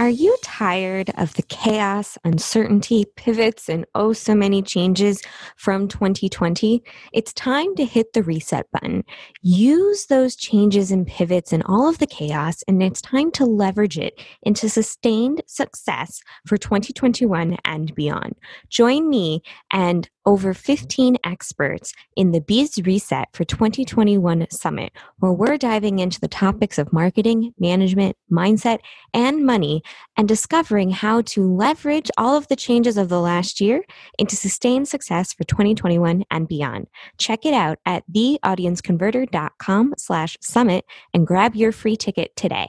Are you tired of the chaos, uncertainty, pivots, and oh so many changes from 2020? It's time to hit the reset button. Use those changes and pivots and all of the chaos, and it's time to leverage it into sustained success for 2021 and beyond. Join me and over 15 experts in the Biz Reset for 2021 Summit, where we're diving into the topics of marketing, management, mindset, and money, and discovering how to leverage all of the changes of the last year into sustained success for 2021 and beyond. Check it out at theaudienceconverter.com slash summit and grab your free ticket today.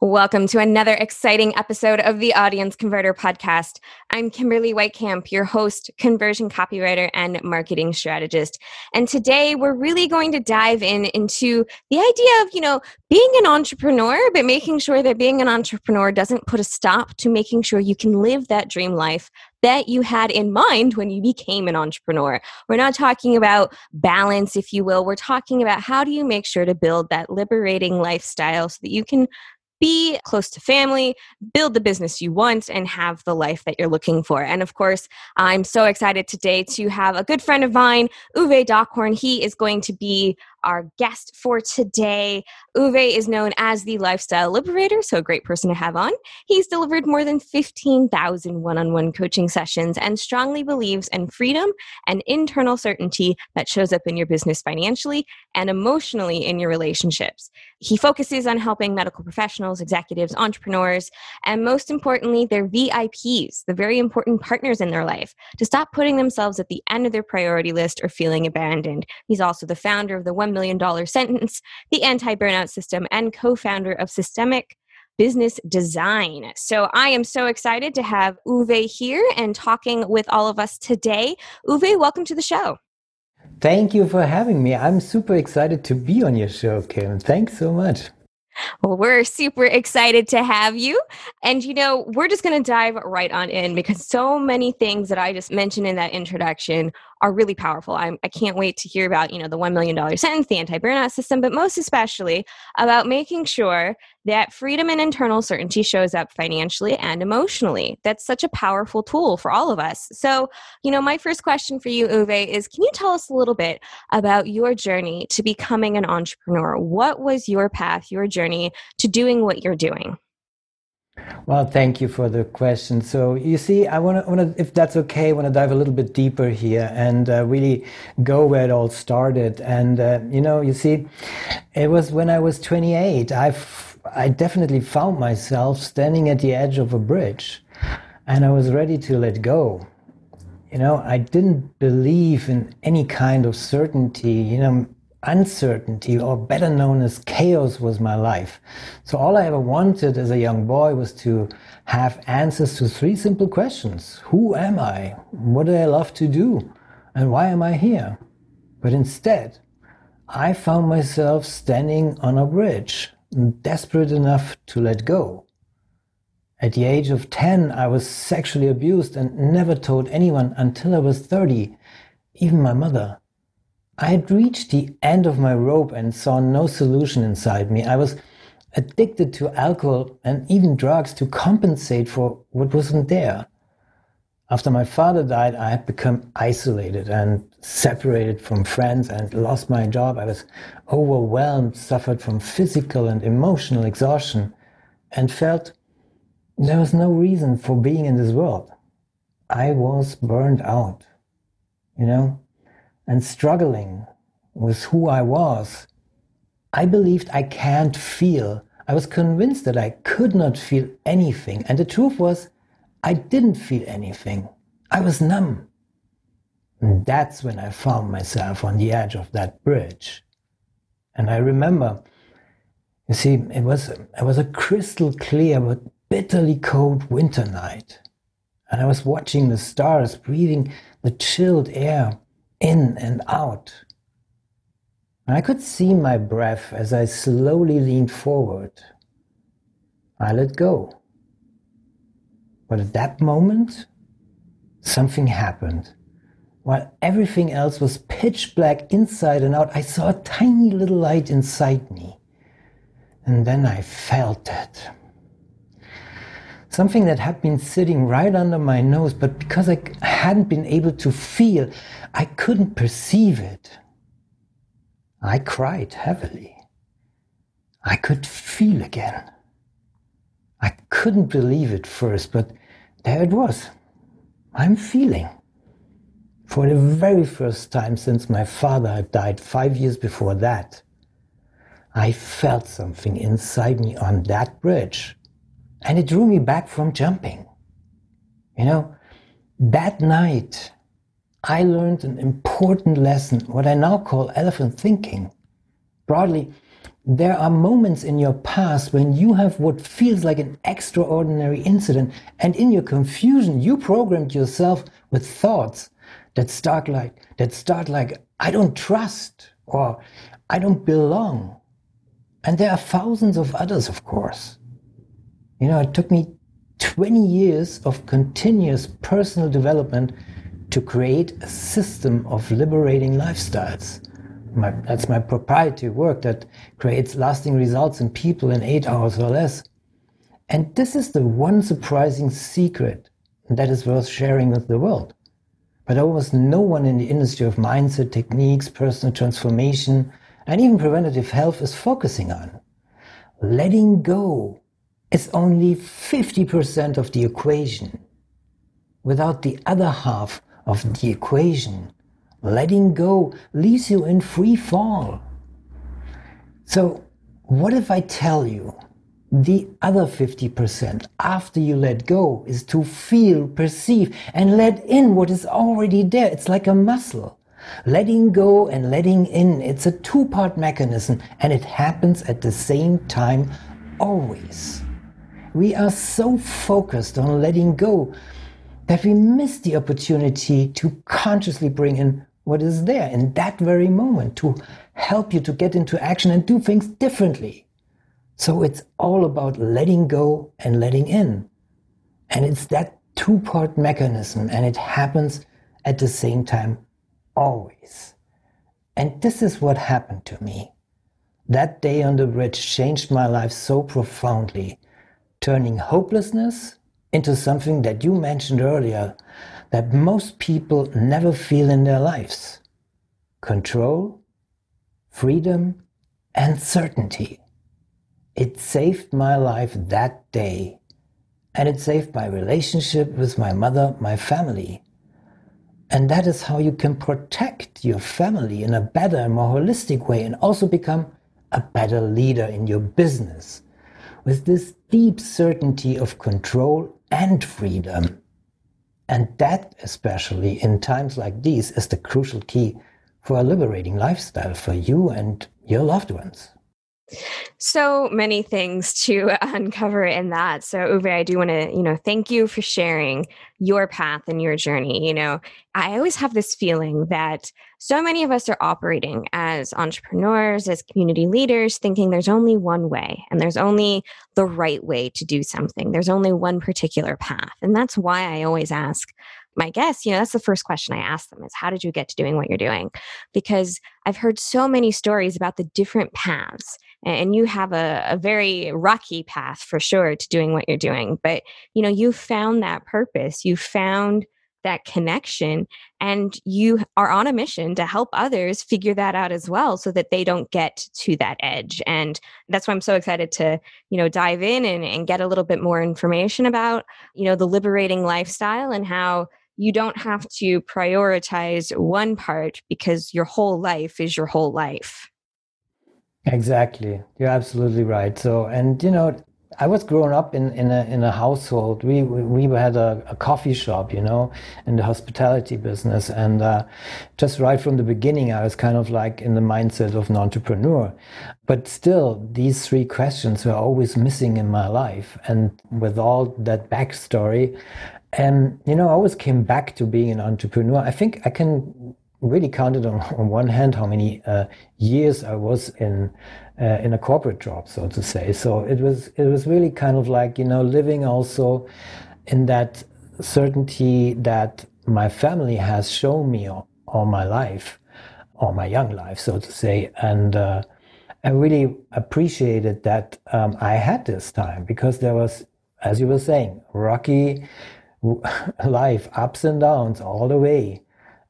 Welcome to another exciting episode of the Audience Converter Podcast. I'm Kimberly Weitkamp, your host, conversion copywriter, and marketing strategist. And today we're really going to dive in into the idea of, you know, being an entrepreneur, but making sure that being an entrepreneur doesn't put a stop to making sure you can live that dream life that you had in mind when you became an entrepreneur. We're not talking about balance, if you will. We're talking about how do you make sure to build that liberating lifestyle so that you can be close to family, build the business you want, and have the life that you're looking for. And of course, I'm so excited today to have a good friend of mine, Uwe Dockhorn. He is going to be our guest for today. Uwe is known as the lifestyle liberator, so a great person to have on. He's delivered more than 15,000 one on one coaching sessions and strongly believes in freedom and internal certainty that shows up in your business financially and emotionally in your relationships. He focuses on helping medical professionals, executives, entrepreneurs, and most importantly, their VIPs, the very important partners in their life, to stop putting themselves at the end of their priority list or feeling abandoned. He's also the founder of the $1 million sentence, the anti burnout system, and co founder of Systemic business design. So I am so excited to have Uwe here and talking with all of us today. Uwe, welcome to the show. Thank you for having me. I'm super excited to be on your show, Kim. Thanks so much. Well, we're super excited to have you. And, you know, we're just going to dive right on in because so many things that I just mentioned in that introduction are really powerful. I'm, I can't wait to hear about, you know, the $1 million sentence, the anti-burnout system, but most especially about making sure that freedom and internal certainty shows up financially and emotionally. That's such a powerful tool for all of us. So, you know, my first question for you, Uwe, is can you tell us a little bit about your journey to becoming an entrepreneur? What was your path, your journey to doing what you're doing? Well, thank you for the question. So you see, I want to, if that's okay, I want to dive a little bit deeper here and uh, really go where it all started. And uh, you know, you see, it was when I was 28. I I definitely found myself standing at the edge of a bridge, and I was ready to let go. You know, I didn't believe in any kind of certainty. You know, uncertainty, or better known as chaos, was my life. So all I ever wanted as a young boy was to have answers to three simple questions Who am I? What do I love to do? And why am I here? But instead, I found myself standing on a bridge, desperate enough to let go. At the age of 10, I was sexually abused and never told anyone until I was 30, even my mother. I had reached the end of my rope and saw no solution inside me. I was addicted to alcohol and even drugs to compensate for what wasn't there. After my father died, I had become isolated and separated from friends and lost my job. I was overwhelmed, suffered from physical and emotional exhaustion, and felt there was no reason for being in this world. I was burned out. You know, and struggling with who I was, I believed I can't feel. I was convinced that I could not feel anything. And the truth was, I didn't feel anything. I was numb. And that's when I found myself on the edge of that bridge. And I remember, you see, it was, it was a crystal clear but bitterly cold winter night. And I was watching the stars, breathing the chilled air in and out. I could see my breath as I slowly leaned forward. I let go. But at that moment, something happened. While everything else was pitch black inside and out, I saw a tiny little light inside me. And then I felt it. Something that had been sitting right under my nose, but because I hadn't been able to feel, I couldn't perceive it. I cried heavily. I could feel again. I couldn't believe it first, but there it was. I'm feeling. For the very first time since my father had died five years before that, I felt something inside me on that bridge. And it drew me back from jumping. You know, that night, I learned an important lesson, what I now call elephant thinking. Broadly, there are moments in your past when you have what feels like an extraordinary incident, and in your confusion, you programmed yourself with thoughts that start like, that start like, I don't trust, or I don't belong. And there are thousands of others, of course. You know, it took me 20 years of continuous personal development to create a system of liberating lifestyles. My, that's my proprietary work that creates lasting results in people in eight hours or less. And this is the one surprising secret that is worth sharing with the world. But almost no one in the industry of mindset techniques, personal transformation, and even preventative health is focusing on. Letting go is only 50% of the equation. Without the other half of the equation, letting go leaves you in free fall. So, what if I tell you the other 50% after you let go is to feel, perceive, and let in what is already there? It's like a muscle. Letting go and letting in, it's a two part mechanism and it happens at the same time always. We are so focused on letting go that we miss the opportunity to consciously bring in what is there in that very moment to help you to get into action and do things differently. So it's all about letting go and letting in. And it's that two part mechanism, and it happens at the same time always. And this is what happened to me. That day on the bridge changed my life so profoundly, turning hopelessness into something that you mentioned earlier that most people never feel in their lives control, freedom, and certainty. It saved my life that day, and it saved my relationship with my mother, my family. And that is how you can protect your family in a better, more holistic way, and also become a better leader in your business with this deep certainty of control and freedom. And that, especially in times like these, is the crucial key for a liberating lifestyle for you and your loved ones. So many things to uncover in that. So Uwe, I do want to, you know, thank you for sharing your path and your journey. You know, I always have this feeling that so many of us are operating as entrepreneurs, as community leaders, thinking there's only one way and there's only the right way to do something. There's only one particular path. And that's why I always ask my guests, you know, that's the first question I ask them is how did you get to doing what you're doing? Because I've heard so many stories about the different paths and you have a, a very rocky path for sure to doing what you're doing. But, you know, you found that purpose. You found that connection and you are on a mission to help others figure that out as well so that they don't get to that edge and that's why i'm so excited to you know dive in and, and get a little bit more information about you know the liberating lifestyle and how you don't have to prioritize one part because your whole life is your whole life. Exactly. You're absolutely right. So, and you know, I was growing up in, in a in a household. We we, we had a, a coffee shop, you know, in the hospitality business, and uh, just right from the beginning, I was kind of like in the mindset of an entrepreneur. But still, these three questions were always missing in my life, and with all that backstory, and, you know, I always came back to being an entrepreneur. I think I can really counted on, on one hand how many uh, years I was in uh, in a corporate job, so to say. So it was it was really kind of like you know living also in that certainty that my family has shown me all, all my life, all my young life, so to say, and. Uh, I really appreciated that um, I had this time because there was, as you were saying, rocky life, ups and downs all the way.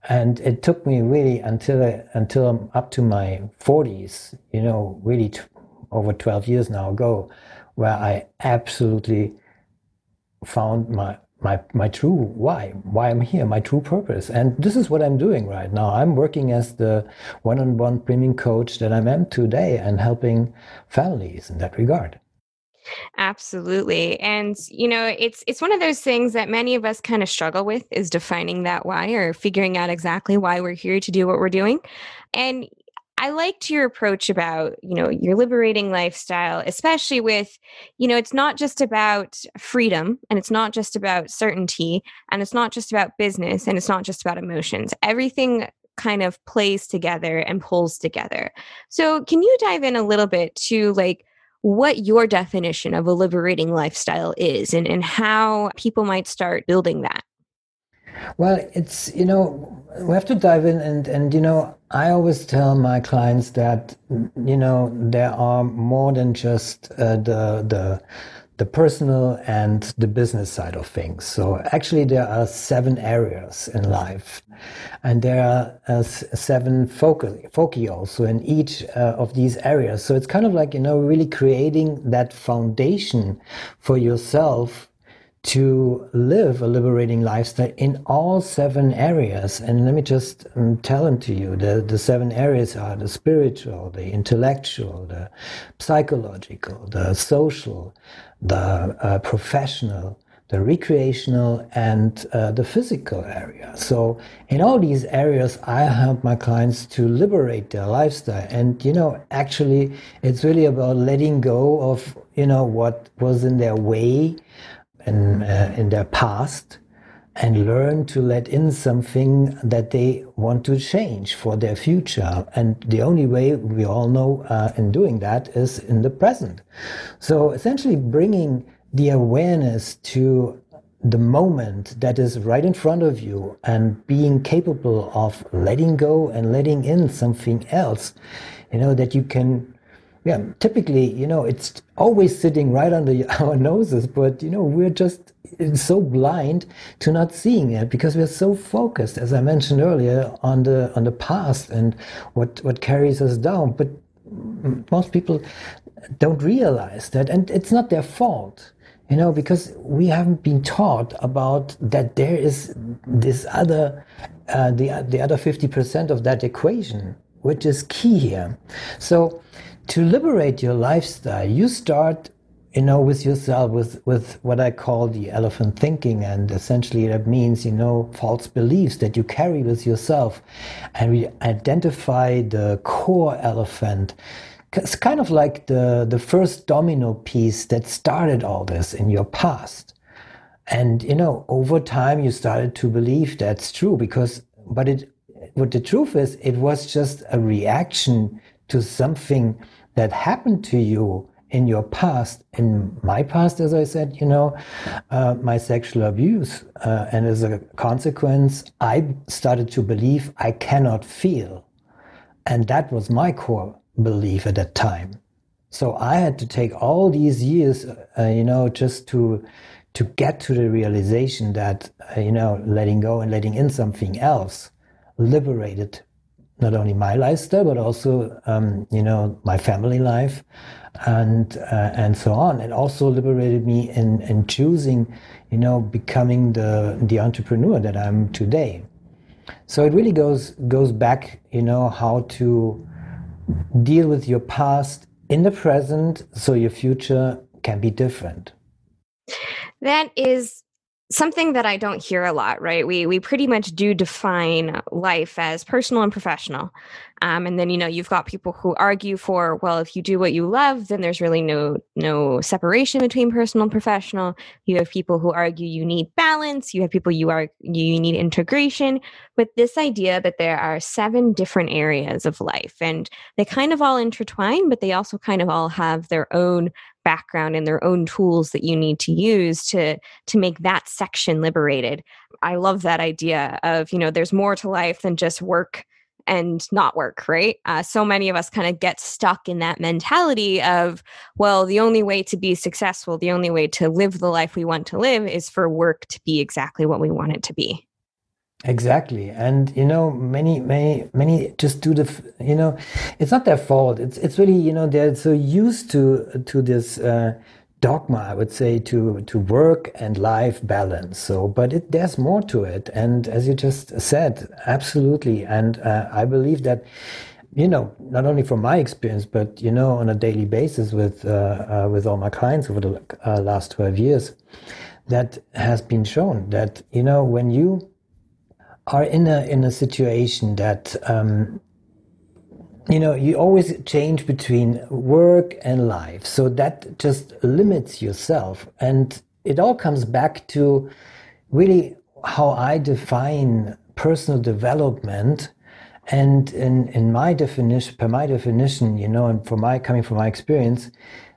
And it took me really until until I'm up to my 40s, you know, really t- over 12 years now ago, where I absolutely found my my my true why why I'm here my true purpose. And this is what I'm doing right now. I'm working as the one-on-one premium coach that I am today and helping families in that regard Absolutely. And you know, it's it's one of those things that many of us kind of struggle with is defining that why or figuring out exactly why we're here to do what we're doing. And I liked your approach about, you know, your liberating lifestyle, especially with, you know, it's not just about freedom and it's not just about certainty and it's not just about business and it's not just about emotions. Everything kind of plays together and pulls together. So, can you dive in a little bit to like what your definition of a liberating lifestyle is and, and how people might start building that? Well, it's, you know, we have to dive in and, and, you know, I always tell my clients that, you know, there are more than just uh, the, the, the personal and the business side of things. So actually there are seven areas in life and there are uh, seven foci, also in each uh, of these areas. So it's kind of like, you know, really creating that foundation for yourself to live a liberating lifestyle in all seven areas. And let me just um, tell them to you. The, the seven areas are the spiritual, the intellectual, the psychological, the social, the uh, professional, the recreational, and uh, the physical area. So in all these areas, I help my clients to liberate their lifestyle. And, you know, actually, it's really about letting go of, you know, what was in their way in, uh, in their past and learn to let in something that they want to change for their future. And the only way we all know uh, in doing that is in the present. So essentially bringing the awareness to the moment that is right in front of you and being capable of letting go and letting in something else, you know, that you can yeah, typically, you know, it's always sitting right under our noses, but you know, we're just so blind to not seeing it because we're so focused, as I mentioned earlier, on the on the past and what what carries us down. But most people don't realize that, and it's not their fault you know because we haven't been taught about that there is this other uh, the the other 50% of that equation which is key here so to liberate your lifestyle, you start, you know, with yourself, with, with what I call the elephant thinking. And essentially that means, you know, false beliefs that you carry with yourself. And we identify the core elephant. It's kind of like the, the first domino piece that started all this in your past. And, you know, over time you started to believe that's true because, but it, what the truth is, it was just a reaction to something that happened to you in your past, in my past, as I said, you know, uh, my sexual abuse. Uh, and as a consequence, I started to believe I cannot feel. And that was my core belief at that time. So I had to take all these years, uh, you know, just to to get to the realization that, uh, you know, letting go and letting in something else liberated not only my lifestyle but also um, you know my family life and uh, and so on. It also liberated me in in choosing you know becoming the the entrepreneur that I'm today. So it really goes goes back you know how to deal with your past in the present so your future can be different. That is something that I don't hear a lot, right? We we pretty much do define life as personal and professional. Um, and then you know you've got people who argue for well, if you do what you love, then there's really no no separation between personal and professional. You have people who argue you need balance. You have people you are you need integration. But this idea that there are seven different areas of life, and they kind of all intertwine, but they also kind of all have their own background and their own tools that you need to use to to make that section liberated. I love that idea of you know there's more to life than just work and not work right? Uh, so many of us kind of get stuck in that mentality of well the only way to be successful the only way to live the life we want to live is for work to be exactly what we want it to be Exactly, and you know, many, many, many just do the. You know, it's not their fault. It's it's really you know they're so used to to this uh, dogma. I would say to to work and life balance. So, but it, there's more to it, and as you just said, absolutely. And uh, I believe that you know, not only from my experience, but you know, on a daily basis with uh, uh, with all my clients over the uh, last twelve years, that has been shown that you know when you are in a in a situation that um, you know you always change between work and life. So that just limits yourself. And it all comes back to really how i define personal development. And in, in my definition per my definition you know and from my coming from my experience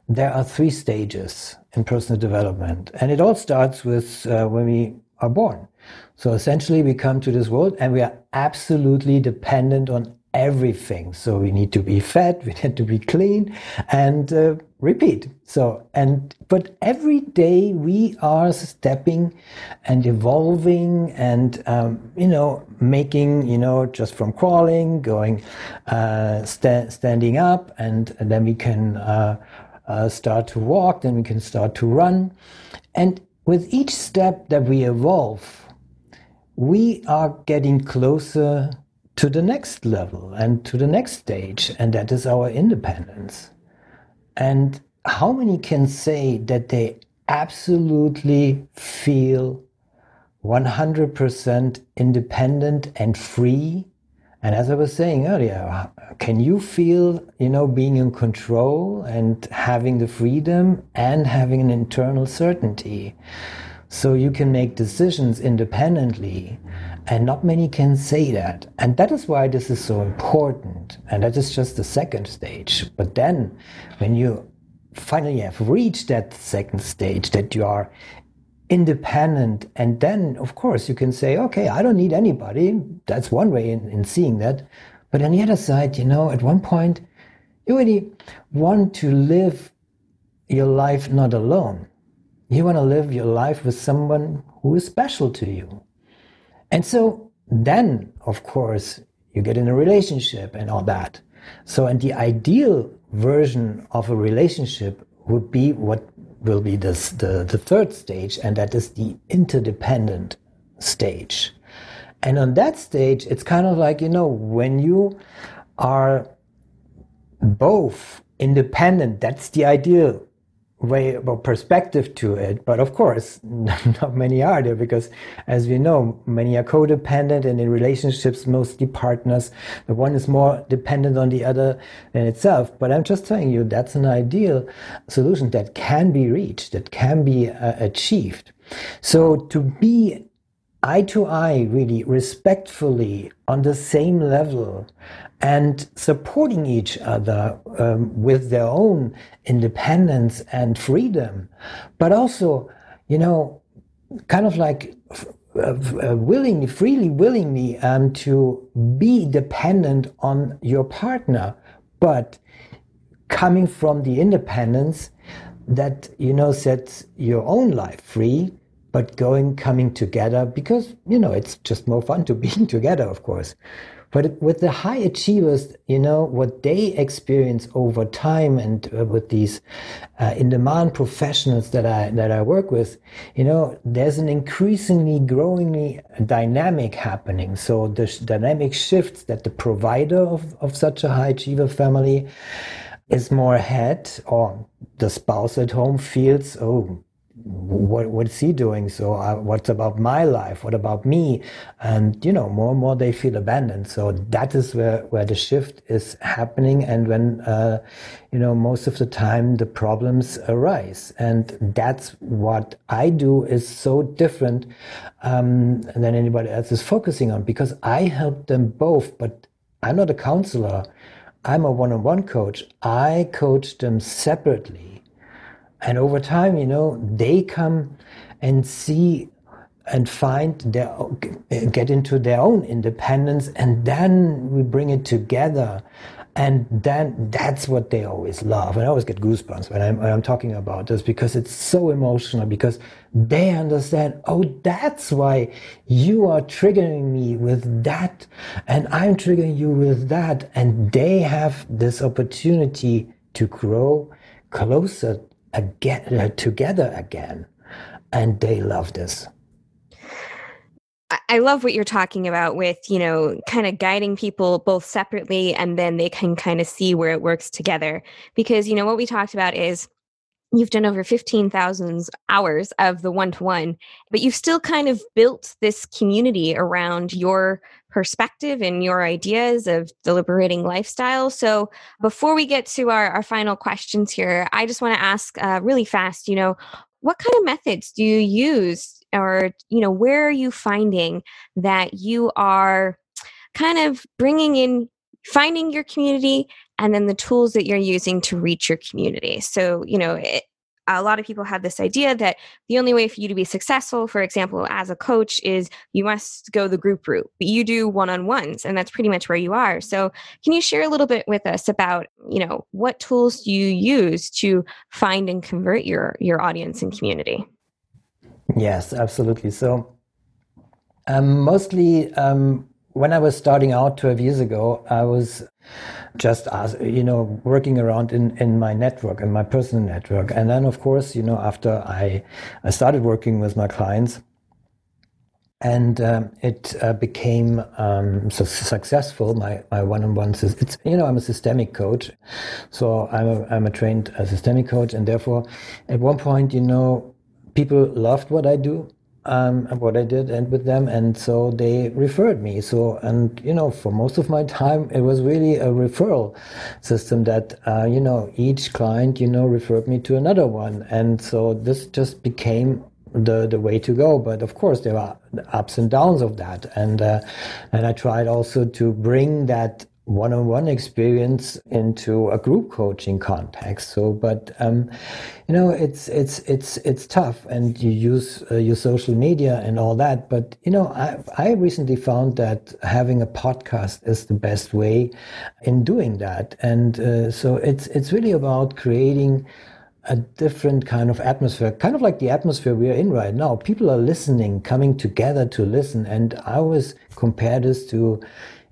there are three stages in personal development. And it all starts with uh, when we are born so essentially, we come to this world and we are absolutely dependent on everything. So we need to be fed, we need to be clean, and uh, repeat. So, and but every day we are stepping and evolving and, um, you know, making, you know, just from crawling, going, uh, sta- standing up, and, and, then we can uh, uh start to walk, then we can start to run. And with each step that we evolve, we are getting closer to the next level and to the next stage, and that is our independence. And how many can say that they absolutely feel 100% independent and free? And as I was saying earlier, can you feel, you know, being in control and having the freedom and having an internal certainty? So you can make decisions independently. And not many can say that. And that is why this is so important. And that is just the second stage. But then, when you finally have reached that second stage, that you are independent, and then, of course, you can say, okay, I don't need anybody. That's one way in, in seeing that. But on the other side, you know, at one point, you really want to live your life not alone. You want to live your life with someone who is special to you. And so then, of course, you get in a relationship and all that. So, and the ideal version of a relationship would be what will be this, the, the third stage, and that is the interdependent stage. And on that stage, it's kind of like, you know, when you are both independent, that's the ideal way of perspective to it. But of course, not many are there because, as we know, many are codependent and in relationships, mostly partners, the one is more dependent on the other than itself. But I'm just telling you, that's an ideal solution that can be reached, that can be uh, achieved. So to be eye to eye, really respectfully on the same level and supporting each other um, with their own independence and freedom, but also, you know, kind of like uh, uh, willingly, freely, willingly um, to be dependent on your partner, but coming from the independence that you know sets your own life free but going coming together because you know it's just more fun to being together of course but with the high achievers, you know, what they experience over time and uh, with these uh, in-demand professionals that I, that I work with, you know, there's an increasingly growingly dynamic happening. So the dynamic shifts that the provider of, of such a high achiever family is more ahead or the spouse at home feels, oh, what, what's he doing? So uh, what's about my life? What about me? And, you know, more and more they feel abandoned. So that is where, where the shift is happening. And when, uh, you know, most of the time the problems arise. And that's what I do is so different um, than anybody else is focusing on because I help them both, but I'm not a counselor. I'm a one-on-one coach. I coach them separately. And over time, you know, they come and see and find their get into their own independence and then we bring it together and then that's what they always love. And I always get goosebumps when I'm, when I'm talking about this because it's so emotional because they understand, oh, that's why you are triggering me with that. And I'm triggering you with that. And they have this opportunity to grow closer again, uh, together again. And they love this. I love what you're talking about with, you know, kind of guiding people both separately and then they can kind of see where it works together. Because, you know, what we talked about is you've done over 15,000 hours of the one to one, but you've still kind of built this community around your perspective and your ideas of the liberating lifestyle. So before we get to our, our final questions here, I just want to ask uh, really fast, you know, what kind of methods do you use or you know where are you finding that you are kind of bringing in finding your community and then the tools that you're using to reach your community. So you know it, a lot of people have this idea that the only way for you to be successful for example as a coach is you must go the group route but you do one-on-ones and that's pretty much where you are. So can you share a little bit with us about you know what tools you use to find and convert your your audience and community? Yes, absolutely. So, um, mostly um, when I was starting out 12 years ago, I was just you know working around in in my network and my personal network and then of course you know after i i started working with my clients and um, it uh, became um, so successful. My my one-on-one it's you know I'm a systemic coach, so I'm a I'm a trained uh, systemic coach, and therefore, at one point you know people loved what I do, um, what I did, and with them, and so they referred me. So, and you know, for most of my time, it was really a referral system that uh, you know each client you know referred me to another one, and so this just became the the way to go. But of course, there are ups and downs of that, and uh, and I tried also to bring that one-on-one experience into a group coaching context so but um, you know it's it's it's it's tough and you use uh, your social media and all that but you know I, I recently found that having a podcast is the best way in doing that and uh, so it's it's really about creating a different kind of atmosphere, kind of like the atmosphere we are in right now. People are listening, coming together to listen. And I always compare this to,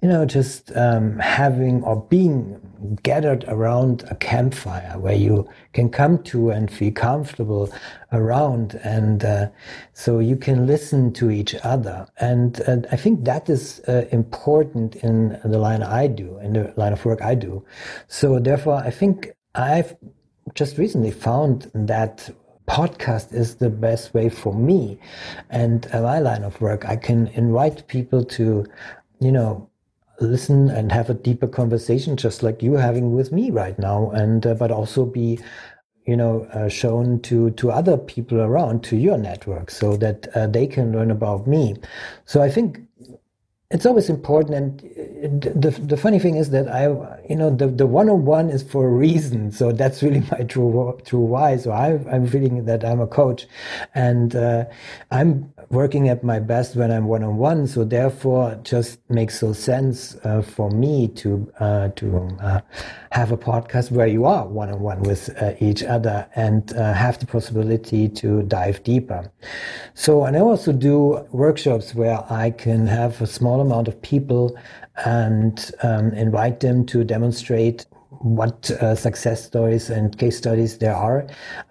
you know, just um, having or being gathered around a campfire where you can come to and feel comfortable around. And uh, so you can listen to each other. And uh, I think that is uh, important in the line I do, in the line of work I do. So therefore, I think I've just recently found that podcast is the best way for me and my line of work. I can invite people to, you know, listen and have a deeper conversation, just like you having with me right now, and uh, but also be you know uh, shown to to other people around to your network so that uh, they can learn about me. So i think it's always important and the the funny thing is that i you know the the one-on-one is for a reason. So that's really my true true why. So i i'm feeling that i'm a coach and uh, i'm working at my best when i'm one-on-one. So therefore it just makes so sense uh, for me to uh, to uh, have a podcast where you are one-on-one with uh, each other and have the possibility to dive deeper. So and i also do workshops where i can have a small amount of people and um, invite them to demonstrate what uh, success stories and case studies there are.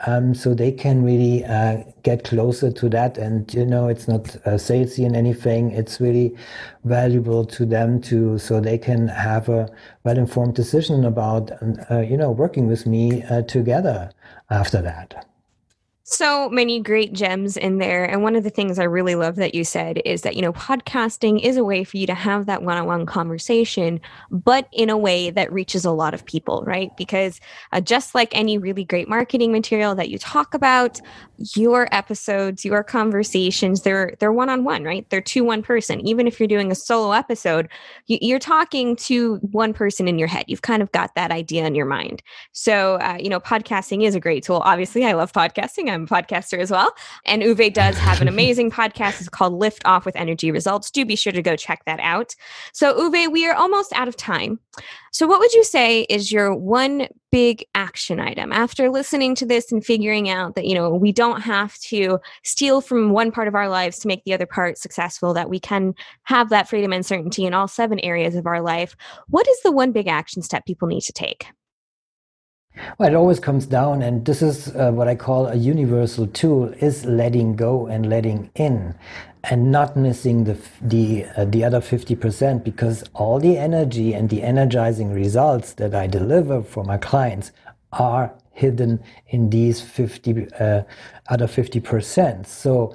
Um, so they can really uh, get closer to that. And you know it's not uh, salesy in anything. It's really valuable to them to so they can have a well-informed decision about uh, you know working with me uh, together after that so many great gems in there. And one of the things I really love that you said is that, you know, podcasting is a way for you to have that one on one conversation, but in a way that reaches a lot of people, right? Because uh, just like any really great marketing material that you talk about, your episodes, your conversations, they're they're one on one, right? They're to one person. Even if you're doing a solo episode, you're talking to one person in your head. You've kind of got that idea in your mind. So, uh, you know, podcasting is a great tool. Obviously, I love podcasting. I'm a podcaster as well. And Uwe does have an amazing podcast. It's called Lift Off with Energy Results. Do be sure to go check that out. So, Uwe, we are almost out of time. So, what would you say is your one big action item after listening to this and figuring out that, you know, we don't have to steal from one part of our lives to make the other part successful, that we can have that freedom and certainty in all seven areas of our life? What is the one big action step people need to take? Well, it always comes down, and this is uh, what I call a universal tool: is letting go and letting in, and not missing the the uh, the other fifty percent. Because all the energy and the energizing results that I deliver for my clients are hidden in these 50 uh, other 50 percent so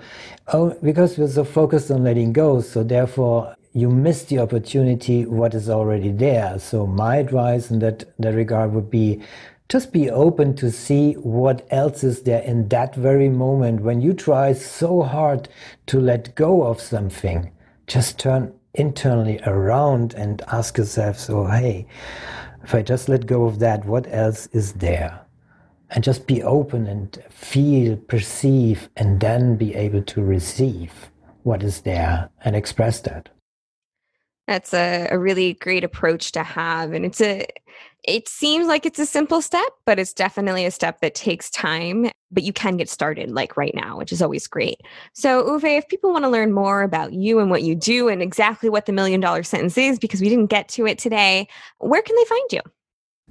oh, because we're so focused on letting go so therefore you miss the opportunity what is already there so my advice in that, that regard would be just be open to see what else is there in that very moment when you try so hard to let go of something. Just turn internally around and ask yourself, so, hey, if I just let go of that, what else is there? And just be open and feel, perceive, and then be able to receive what is there and express that. That's a, a really great approach to have. And it's a it seems like it's a simple step, but it's definitely a step that takes time, but you can get started like right now, which is always great. So, Uwe, if people want to learn more about you and what you do and exactly what the million dollar sentence is, because we didn't get to it today, where can they find you?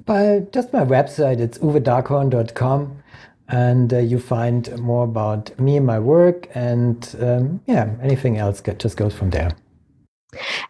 By just my website, it's uwedockhorn.com. And uh, you find more about me and my work, and um, yeah, anything else that just goes from there.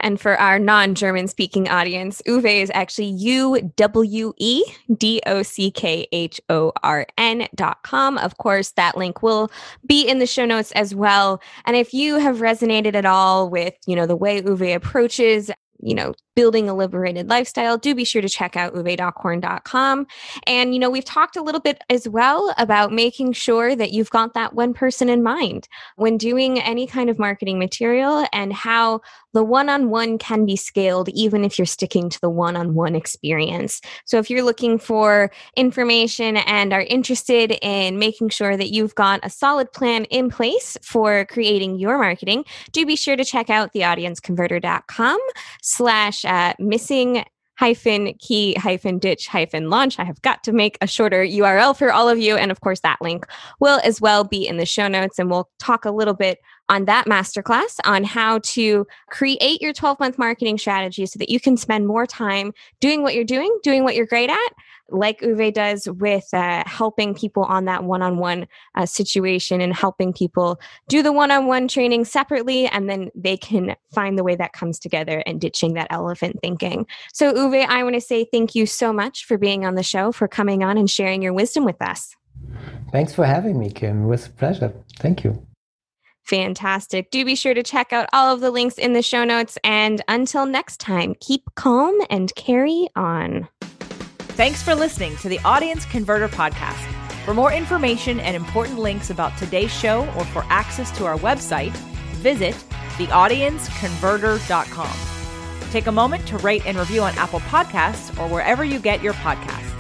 And for our non German speaking audience, Uwe is actually U W E D O C K H O R N dot com. Of course, that link will be in the show notes as well. And if you have resonated at all with, you know, the way Uwe approaches you know, building a liberated lifestyle, do be sure to check out uwedockhorn.com. And, you know, we've talked a little bit as well about making sure that you've got that one person in mind when doing any kind of marketing material and how the one on one can be scaled even if you're sticking to the one on one experience. So if you're looking for information and are interested in making sure that you've got a solid plan in place for creating your marketing, do be sure to check out theaudienceconverter.com slash uh, missing hyphen key hyphen ditch hyphen launch. I have got to make a shorter URL for all of you. And of course, that link will as well be in the show notes. And we'll talk a little bit on that masterclass on how to create your 12 month marketing strategy so that you can spend more time doing what you're doing, doing what you're great at, like Uwe does with uh, helping people on that one on one situation and helping people do the one on one training separately, and then they can find the way that comes together and ditching that elephant thinking. So, Uwe, I want to say thank you so much for being on the show, for coming on and sharing your wisdom with us. Thanks for having me, Kim. It was a pleasure. Thank you. Fantastic. Do be sure to check out all of the links in the show notes. And until next time, keep calm and carry on. Thanks for listening to the Audience Converter Podcast. For more information and important links about today's show or for access to our website, visit theaudienceconverter.com. Take a moment to rate and review on Apple Podcasts or wherever you get your podcasts.